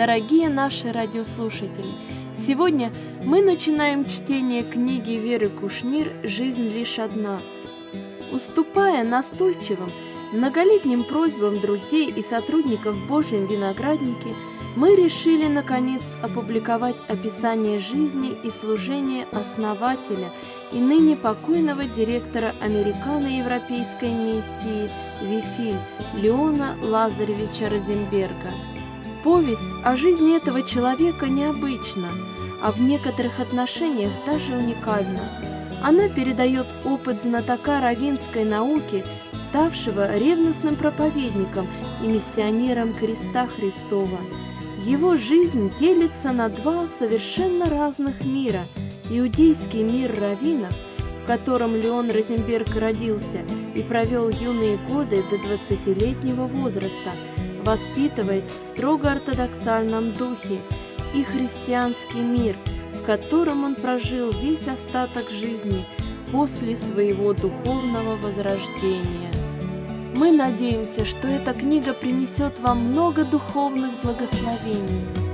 дорогие наши радиослушатели! Сегодня мы начинаем чтение книги Веры Кушнир «Жизнь лишь одна». Уступая настойчивым, многолетним просьбам друзей и сотрудников в Божьем винограднике, мы решили, наконец, опубликовать описание жизни и служения основателя и ныне покойного директора Американо-Европейской миссии ВИФИЛь Леона Лазаревича Розенберга – Повесть о жизни этого человека необычна, а в некоторых отношениях даже уникальна. Она передает опыт знатока равинской науки, ставшего ревностным проповедником и миссионером креста Христова. Его жизнь делится на два совершенно разных мира – иудейский мир раввинов, в котором Леон Розенберг родился и провел юные годы до 20-летнего возраста – воспитываясь в строго ортодоксальном духе, и христианский мир, в котором он прожил весь остаток жизни после своего духовного возрождения. Мы надеемся, что эта книга принесет вам много духовных благословений –